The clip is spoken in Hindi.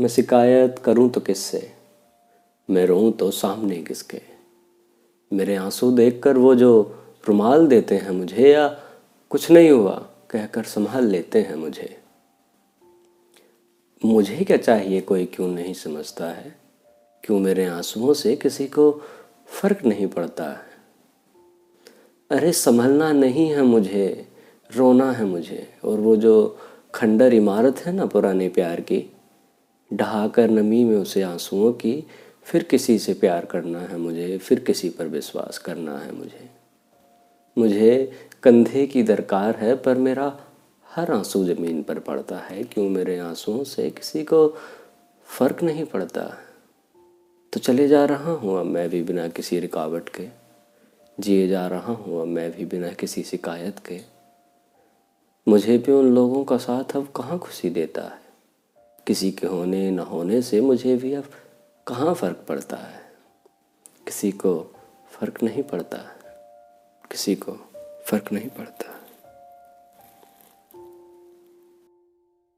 मैं शिकायत करूँ तो किससे? मैं रोऊं तो सामने किसके? मेरे आँसू देखकर वो जो रुमाल देते हैं मुझे या कुछ नहीं हुआ, कहकर संभाल लेते हैं मुझे। मुझे क्या चाहिए कोई क्यों नहीं समझता है? क्यों मेरे आंसुओं से किसी को फ़र्क नहीं पड़ता है? अरे संभलना नहीं है मुझे, रोना है मुझे, और वो जो खंडर इमारत है ना पुराने प्यार की ढहाकर नमी में उसे आंसुओं की, फिर किसी से प्यार करना है मुझे, फिर किसी पर विश्वास करना है मुझे। मुझे कंधे की दरकार है, पर मेरा हर आँसू ज़मीन पर पड़ता है। क्यों मेरे आंसुओं से किसी को फ़र्क नहीं पड़ता? तो चले जा रहा हूँ अब मैं भी बिना किसी रुकावट के। जिए जा रहा हूँ अब मैं भी बिना किसी शिकायत के। मुझे भी उन लोगों का साथ अब कहाँ खुशी देता है? किसी के होने न होने से मुझे भी अब कहाँ फ़र्क पड़ता है? किसी को फ़र्क नहीं पड़ता। किसी को फ़र्क नहीं पड़ता।